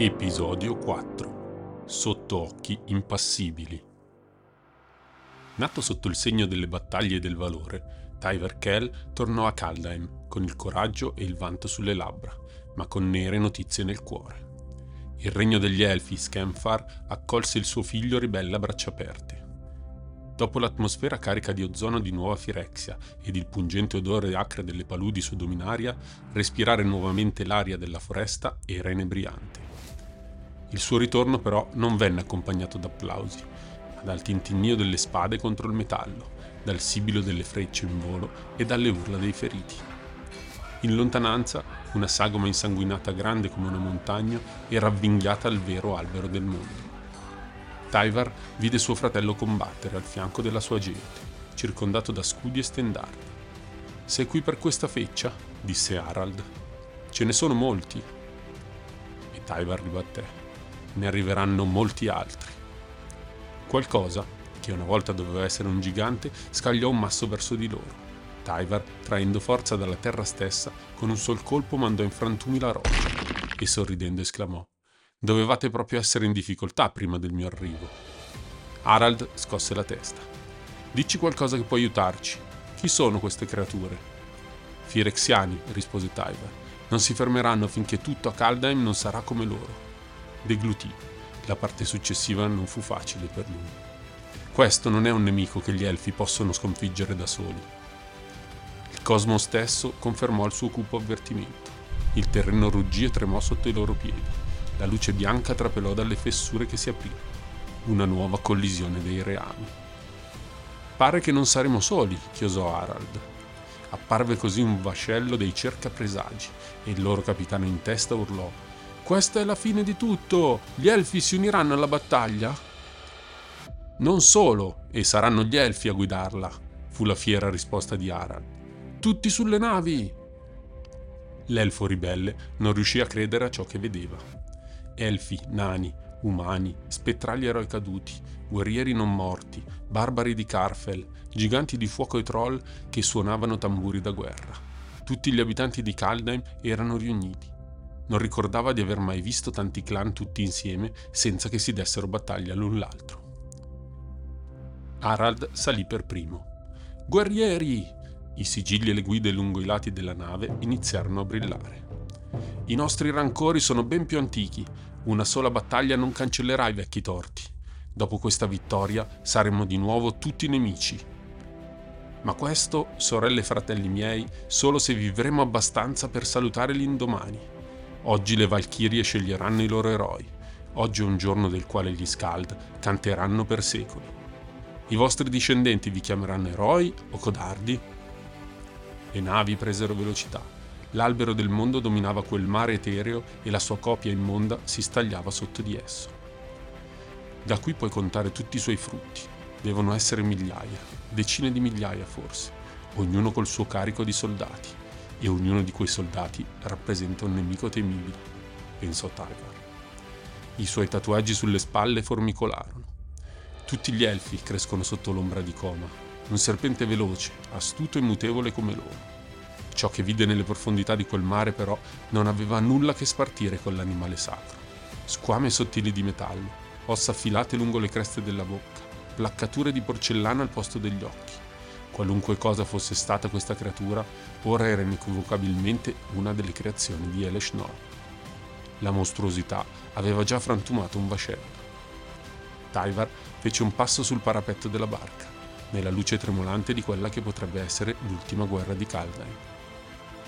Episodio 4 Sotto occhi impassibili Nato sotto il segno delle battaglie e del valore, Tyver Kell tornò a Kaldheim con il coraggio e il vanto sulle labbra, ma con nere notizie nel cuore. Il regno degli Elfi, Skemfar, accolse il suo figlio ribelle a braccia aperte. Dopo l'atmosfera carica di ozono di Nuova Firexia ed il pungente odore acre delle paludi su Dominaria, respirare nuovamente l'aria della foresta era inebriante. Il suo ritorno però non venne accompagnato da applausi, ma dal tintinnio delle spade contro il metallo, dal sibilo delle frecce in volo e dalle urla dei feriti. In lontananza, una sagoma insanguinata grande come una montagna era avvinghiata al vero albero del mondo. Tyvar vide suo fratello combattere al fianco della sua gente, circondato da scudi e stendardi. Sei qui per questa feccia? disse Harald. Ce ne sono molti. E Tyvar ribatté ne arriveranno molti altri. Qualcosa, che una volta doveva essere un gigante, scagliò un masso verso di loro. Tyvar, traendo forza dalla terra stessa, con un sol colpo mandò in frantumi la roccia e sorridendo esclamò: Dovevate proprio essere in difficoltà prima del mio arrivo. Harald scosse la testa. Dici qualcosa che può aiutarci. Chi sono queste creature? Firexiani, rispose Tyvar. Non si fermeranno finché tutto a Kaldheim non sarà come loro deglutì. La parte successiva non fu facile per lui. Questo non è un nemico che gli elfi possono sconfiggere da soli. Il cosmo stesso confermò il suo cupo avvertimento. Il terreno ruggì e tremò sotto i loro piedi. La luce bianca trapelò dalle fessure che si aprì. Una nuova collisione dei reami. Pare che non saremo soli, chiosò Harald. Apparve così un vascello dei cercapresagi e il loro capitano in testa urlò questa è la fine di tutto. Gli elfi si uniranno alla battaglia? Non solo, e saranno gli elfi a guidarla, fu la fiera risposta di Harald. Tutti sulle navi! L'elfo ribelle non riuscì a credere a ciò che vedeva. Elfi, nani, umani, spettrali eroi caduti, guerrieri non morti, barbari di Carfel, giganti di fuoco e troll che suonavano tamburi da guerra. Tutti gli abitanti di Kaldheim erano riuniti non ricordava di aver mai visto tanti clan tutti insieme senza che si dessero battaglia l'un l'altro. Harald salì per primo. Guerrieri! I sigilli e le guide lungo i lati della nave iniziarono a brillare. I nostri rancori sono ben più antichi. Una sola battaglia non cancellerà i vecchi torti. Dopo questa vittoria saremo di nuovo tutti nemici. Ma questo, sorelle e fratelli miei, solo se vivremo abbastanza per salutare l'indomani. Oggi le Valchirie sceglieranno i loro eroi. Oggi è un giorno del quale gli Scald canteranno per secoli. I vostri discendenti vi chiameranno eroi o codardi? Le navi presero velocità. L'albero del mondo dominava quel mare etereo e la sua copia immonda si stagliava sotto di esso. Da qui puoi contare tutti i suoi frutti. Devono essere migliaia, decine di migliaia forse, ognuno col suo carico di soldati e ognuno di quei soldati rappresenta un nemico temibile, pensò Tyvar. I suoi tatuaggi sulle spalle formicolarono. Tutti gli elfi crescono sotto l'ombra di Coma, un serpente veloce, astuto e mutevole come loro. Ciò che vide nelle profondità di quel mare però non aveva nulla che spartire con l'animale sacro. Squame sottili di metallo, ossa affilate lungo le creste della bocca, placcature di porcellana al posto degli occhi Qualunque cosa fosse stata questa creatura, ora era inequivocabilmente una delle creazioni di Eleshnor. La mostruosità aveva già frantumato un vascello. Tyvar fece un passo sul parapetto della barca, nella luce tremolante di quella che potrebbe essere l'ultima guerra di Kaldheim.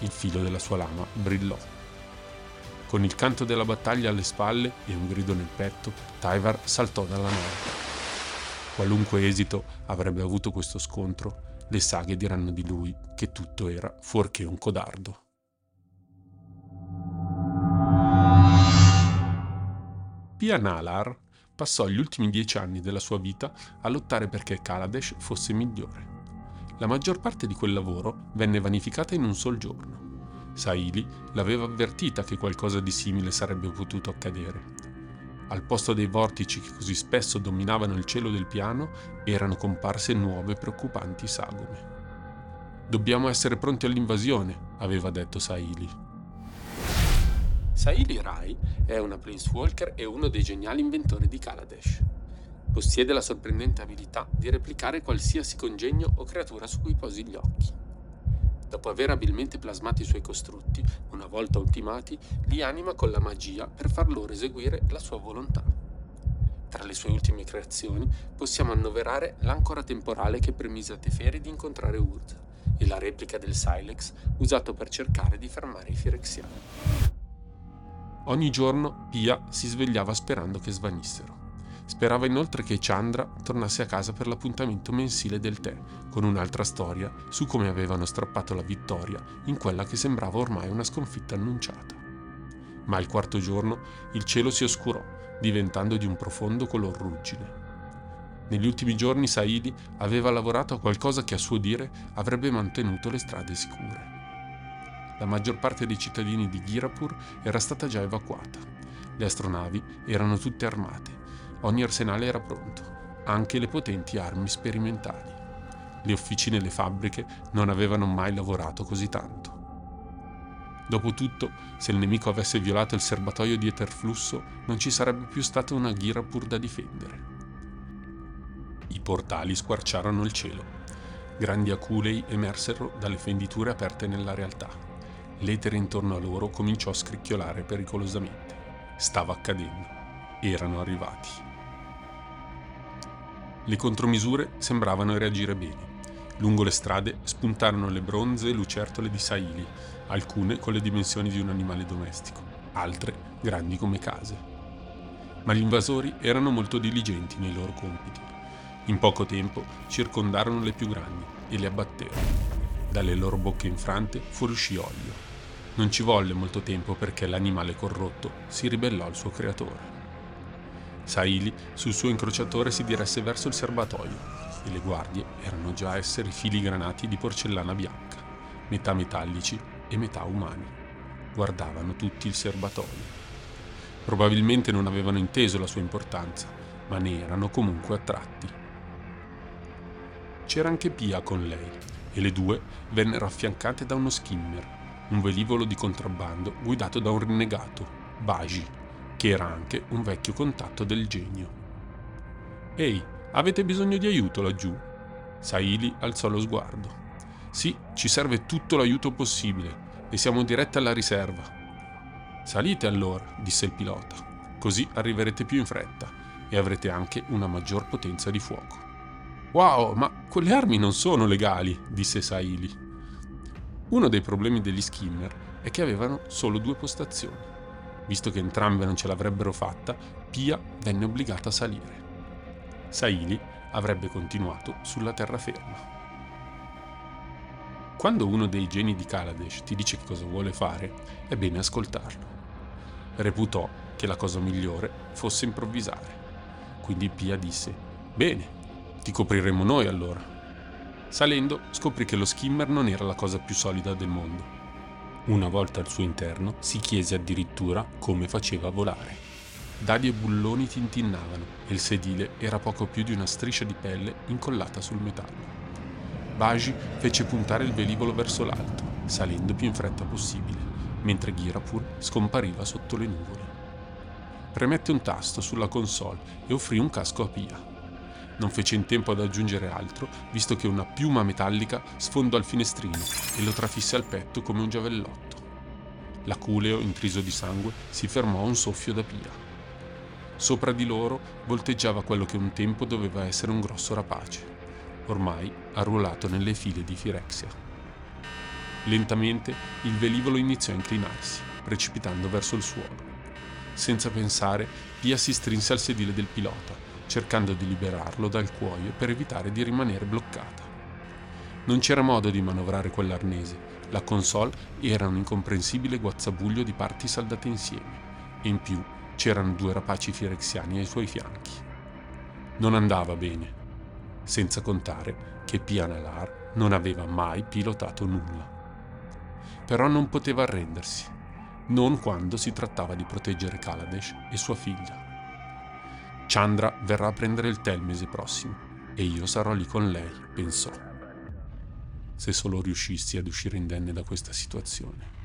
Il filo della sua lama brillò. Con il canto della battaglia alle spalle e un grido nel petto, Tyvar saltò dalla nave. Qualunque esito avrebbe avuto questo scontro, le saghe diranno di lui che tutto era fuorché un codardo. Pia Nalar passò gli ultimi dieci anni della sua vita a lottare perché Kaladesh fosse migliore. La maggior parte di quel lavoro venne vanificata in un sol giorno. Saili l'aveva avvertita che qualcosa di simile sarebbe potuto accadere al posto dei vortici che così spesso dominavano il cielo del piano, erano comparse nuove preoccupanti sagome. Dobbiamo essere pronti all'invasione, aveva detto Saili. Saili Rai è una Planeswalker e uno dei geniali inventori di Kaladesh. Possiede la sorprendente abilità di replicare qualsiasi congegno o creatura su cui posi gli occhi. Dopo aver abilmente plasmato i suoi costrutti, una volta ultimati, li anima con la magia per far loro eseguire la sua volontà. Tra le sue ultime creazioni possiamo annoverare l'ancora temporale che permise a Teferi di incontrare Urza e la replica del Silex usato per cercare di fermare i Firexiani. Ogni giorno Pia si svegliava sperando che svanissero. Sperava inoltre che Chandra tornasse a casa per l'appuntamento mensile del tè, con un'altra storia su come avevano strappato la vittoria in quella che sembrava ormai una sconfitta annunciata. Ma il quarto giorno il cielo si oscurò, diventando di un profondo color ruggine. Negli ultimi giorni Saidi aveva lavorato a qualcosa che a suo dire avrebbe mantenuto le strade sicure la maggior parte dei cittadini di Ghirapur era stata già evacuata. Le astronavi erano tutte armate, ogni arsenale era pronto, anche le potenti armi sperimentali. Le officine e le fabbriche non avevano mai lavorato così tanto. Dopotutto, se il nemico avesse violato il serbatoio di Eterflusso, non ci sarebbe più stata una Ghirapur da difendere. I portali squarciarono il cielo. Grandi aculei emersero dalle fenditure aperte nella realtà. L'etere intorno a loro cominciò a scricchiolare pericolosamente. Stava accadendo. Erano arrivati. Le contromisure sembravano reagire bene. Lungo le strade spuntarono le bronze lucertole di Saili, alcune con le dimensioni di un animale domestico, altre grandi come case. Ma gli invasori erano molto diligenti nei loro compiti. In poco tempo circondarono le più grandi e le abbatterono. Dalle loro bocche infrante fuoriuscì olio non ci volle molto tempo perché l'animale corrotto si ribellò al suo creatore. Saili sul suo incrociatore si diresse verso il serbatoio e le guardie erano già esseri filigranati di porcellana bianca, metà metallici e metà umani. Guardavano tutti il serbatoio. Probabilmente non avevano inteso la sua importanza, ma ne erano comunque attratti. C'era anche Pia con lei e le due vennero affiancate da uno skimmer un velivolo di contrabbando guidato da un rinnegato, Baji, che era anche un vecchio contatto del genio. Ehi, avete bisogno di aiuto laggiù? Saili alzò lo sguardo. Sì, ci serve tutto l'aiuto possibile e siamo diretti alla riserva. Salite allora, disse il pilota, così arriverete più in fretta e avrete anche una maggior potenza di fuoco. Wow, ma quelle armi non sono legali, disse Saili. Uno dei problemi degli skimmer è che avevano solo due postazioni. Visto che entrambe non ce l'avrebbero fatta, Pia venne obbligata a salire. Saili avrebbe continuato sulla terraferma. Quando uno dei geni di Kaladesh ti dice cosa vuole fare, è bene ascoltarlo. Reputò che la cosa migliore fosse improvvisare. Quindi Pia disse: Bene, ti copriremo noi allora. Salendo scoprì che lo skimmer non era la cosa più solida del mondo. Una volta al suo interno si chiese addirittura come faceva volare. Dadi e bulloni tintinnavano e il sedile era poco più di una striscia di pelle incollata sul metallo. Baji fece puntare il velivolo verso l'alto, salendo più in fretta possibile, mentre Ghirapur scompariva sotto le nuvole. Premette un tasto sulla console e offrì un casco a Pia. Non fece in tempo ad aggiungere altro, visto che una piuma metallica sfondò al finestrino e lo trafisse al petto come un giavellotto. L'aculeo, intriso di sangue, si fermò a un soffio da pia. Sopra di loro volteggiava quello che un tempo doveva essere un grosso rapace, ormai arruolato nelle file di Firexia. Lentamente il velivolo iniziò a inclinarsi, precipitando verso il suolo. Senza pensare, Pia si strinse al sedile del pilota cercando di liberarlo dal cuoio per evitare di rimanere bloccata. Non c'era modo di manovrare quell'arnese, la console era un incomprensibile guazzabuglio di parti saldate insieme e in più c'erano due rapaci firexiani ai suoi fianchi. Non andava bene, senza contare che Pianalar non aveva mai pilotato nulla. Però non poteva arrendersi, non quando si trattava di proteggere Kaladesh e sua figlia. Chandra verrà a prendere il tè il mese prossimo e io sarò lì con lei, pensò. Se solo riuscissi ad uscire indenne da questa situazione.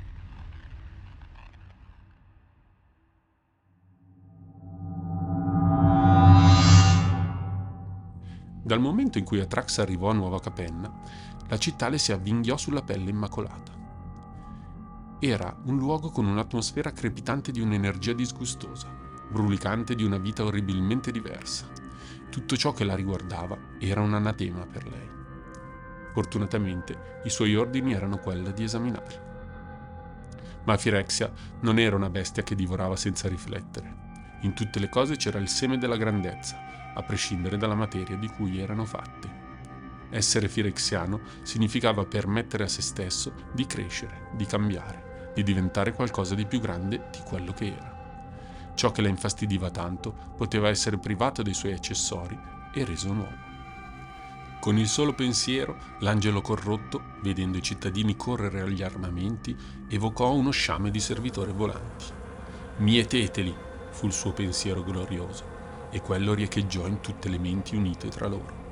Dal momento in cui Atrax arrivò a Nuova Capenna, la città le si avvinghiò sulla pelle immacolata. Era un luogo con un'atmosfera crepitante di un'energia disgustosa brulicante di una vita orribilmente diversa. Tutto ciò che la riguardava era un anatema per lei. Fortunatamente i suoi ordini erano quelli di esaminarla. Ma Firexia non era una bestia che divorava senza riflettere. In tutte le cose c'era il seme della grandezza, a prescindere dalla materia di cui erano fatte. Essere firexiano significava permettere a se stesso di crescere, di cambiare, di diventare qualcosa di più grande di quello che era. Ciò che la infastidiva tanto poteva essere privato dei suoi accessori e reso nuovo. Con il solo pensiero, l'angelo corrotto, vedendo i cittadini correre agli armamenti, evocò uno sciame di servitori volanti. Mieteteli, fu il suo pensiero glorioso, e quello riecheggiò in tutte le menti unite tra loro.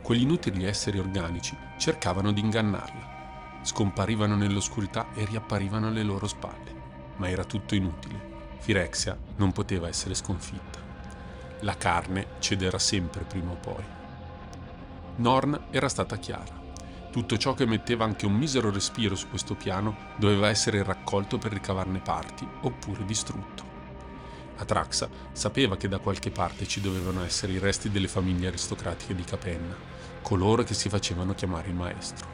Quegli inutili esseri organici cercavano di ingannarla, scomparivano nell'oscurità e riapparivano alle loro spalle, ma era tutto inutile. Firexia non poteva essere sconfitta. La carne cederà sempre prima o poi. Norn era stata chiara. Tutto ciò che metteva anche un misero respiro su questo piano doveva essere raccolto per ricavarne parti oppure distrutto. Atraxa sapeva che da qualche parte ci dovevano essere i resti delle famiglie aristocratiche di Capenna, coloro che si facevano chiamare il maestro.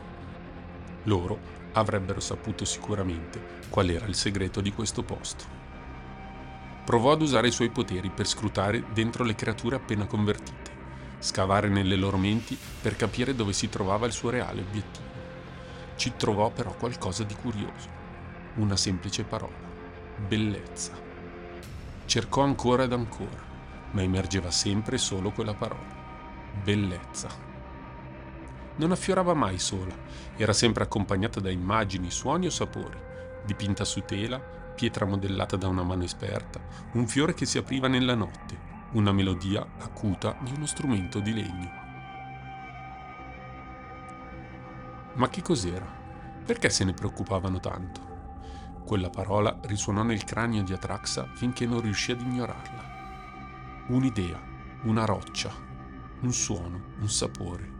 Loro avrebbero saputo sicuramente qual era il segreto di questo posto. Provò ad usare i suoi poteri per scrutare dentro le creature appena convertite, scavare nelle loro menti per capire dove si trovava il suo reale obiettivo. Ci trovò però qualcosa di curioso, una semplice parola, bellezza. Cercò ancora ed ancora, ma emergeva sempre solo quella parola. Bellezza. Non affiorava mai sola, era sempre accompagnata da immagini, suoni o sapori, dipinta su tela, pietra modellata da una mano esperta, un fiore che si apriva nella notte, una melodia acuta di uno strumento di legno. Ma che cos'era? Perché se ne preoccupavano tanto? Quella parola risuonò nel cranio di Atraxa finché non riuscì ad ignorarla. Un'idea, una roccia, un suono, un sapore.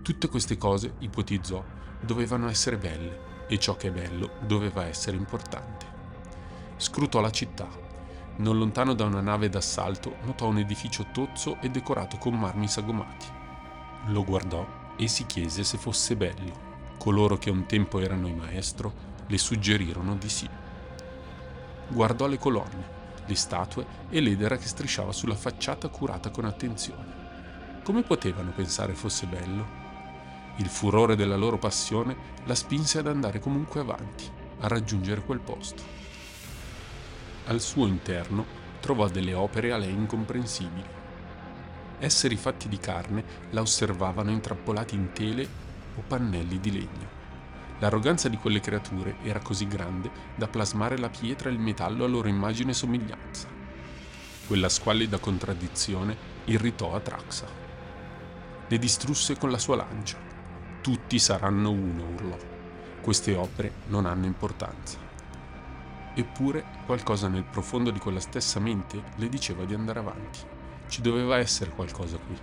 Tutte queste cose, ipotizzò, dovevano essere belle e ciò che è bello doveva essere importante. Scrutò la città. Non lontano da una nave d'assalto notò un edificio tozzo e decorato con marmi sagomati. Lo guardò e si chiese se fosse bello. Coloro che un tempo erano i maestro le suggerirono di sì. Guardò le colonne, le statue e l'edera che strisciava sulla facciata curata con attenzione. Come potevano pensare fosse bello? Il furore della loro passione la spinse ad andare comunque avanti, a raggiungere quel posto. Al suo interno trovò delle opere a lei incomprensibili. Esseri fatti di carne la osservavano intrappolati in tele o pannelli di legno. L'arroganza di quelle creature era così grande da plasmare la pietra e il metallo a loro immagine e somiglianza. Quella squallida contraddizione irritò Atraxa. Le distrusse con la sua lancia. Tutti saranno uno, urlò. Queste opere non hanno importanza. Eppure qualcosa nel profondo di quella stessa mente le diceva di andare avanti. Ci doveva essere qualcosa qui.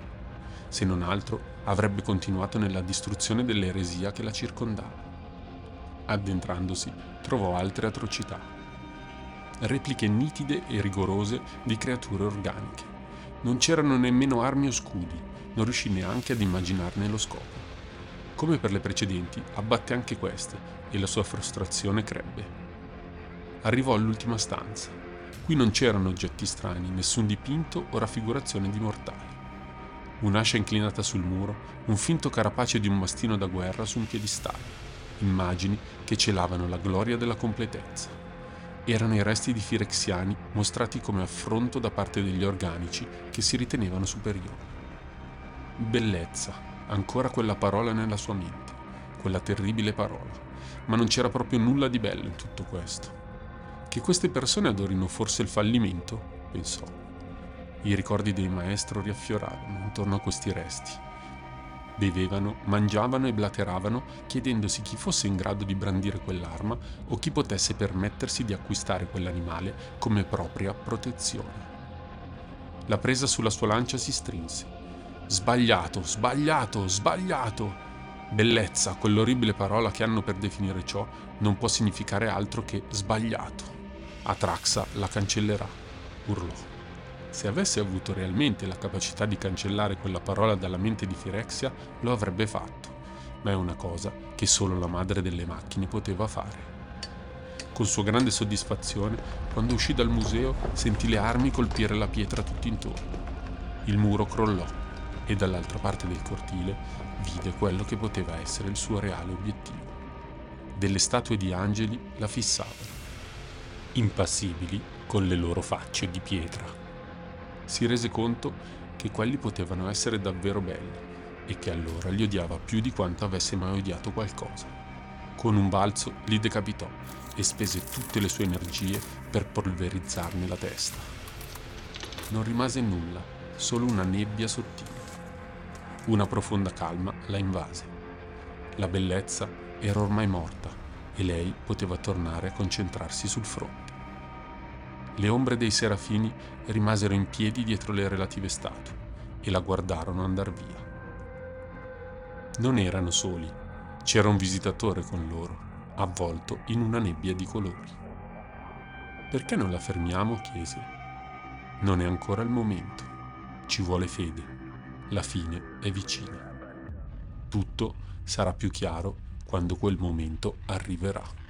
Se non altro, avrebbe continuato nella distruzione dell'eresia che la circondava. Addentrandosi, trovò altre atrocità. Repliche nitide e rigorose di creature organiche. Non c'erano nemmeno armi o scudi, non riuscì neanche ad immaginarne lo scopo. Come per le precedenti, abbatte anche queste e la sua frustrazione crebbe. Arrivò all'ultima stanza. Qui non c'erano oggetti strani, nessun dipinto o raffigurazione di mortali. Un'ascia inclinata sul muro, un finto carapace di un mastino da guerra su un piedistallo immagini che celavano la gloria della completezza. Erano i resti di firexiani mostrati come affronto da parte degli organici che si ritenevano superiori. Bellezza, ancora quella parola nella sua mente, quella terribile parola, ma non c'era proprio nulla di bello in tutto questo. Che queste persone adorino forse il fallimento? pensò. I ricordi dei maestro riaffiorarono intorno a questi resti Bevevano, mangiavano e blateravano, chiedendosi chi fosse in grado di brandire quell'arma o chi potesse permettersi di acquistare quell'animale come propria protezione. La presa sulla sua lancia si strinse. Sbagliato, sbagliato, sbagliato. Bellezza, quell'orribile parola che hanno per definire ciò, non può significare altro che sbagliato. Atraxa la cancellerà, urlò. Se avesse avuto realmente la capacità di cancellare quella parola dalla mente di Firexia, lo avrebbe fatto, ma è una cosa che solo la madre delle macchine poteva fare. Con sua grande soddisfazione, quando uscì dal museo, sentì le armi colpire la pietra tutt'intorno. Il muro crollò e dall'altra parte del cortile vide quello che poteva essere il suo reale obiettivo. Delle statue di angeli la fissavano, impassibili con le loro facce di pietra. Si rese conto che quelli potevano essere davvero belli e che allora li odiava più di quanto avesse mai odiato qualcosa. Con un balzo li decapitò e spese tutte le sue energie per polverizzarne la testa. Non rimase nulla, solo una nebbia sottile. Una profonda calma la invase. La bellezza era ormai morta e lei poteva tornare a concentrarsi sul fronte. Le ombre dei serafini rimasero in piedi dietro le relative statue e la guardarono andar via. Non erano soli, c'era un visitatore con loro avvolto in una nebbia di colori. Perché non la fermiamo? chiese. Non è ancora il momento. Ci vuole fede. La fine è vicina. Tutto sarà più chiaro quando quel momento arriverà.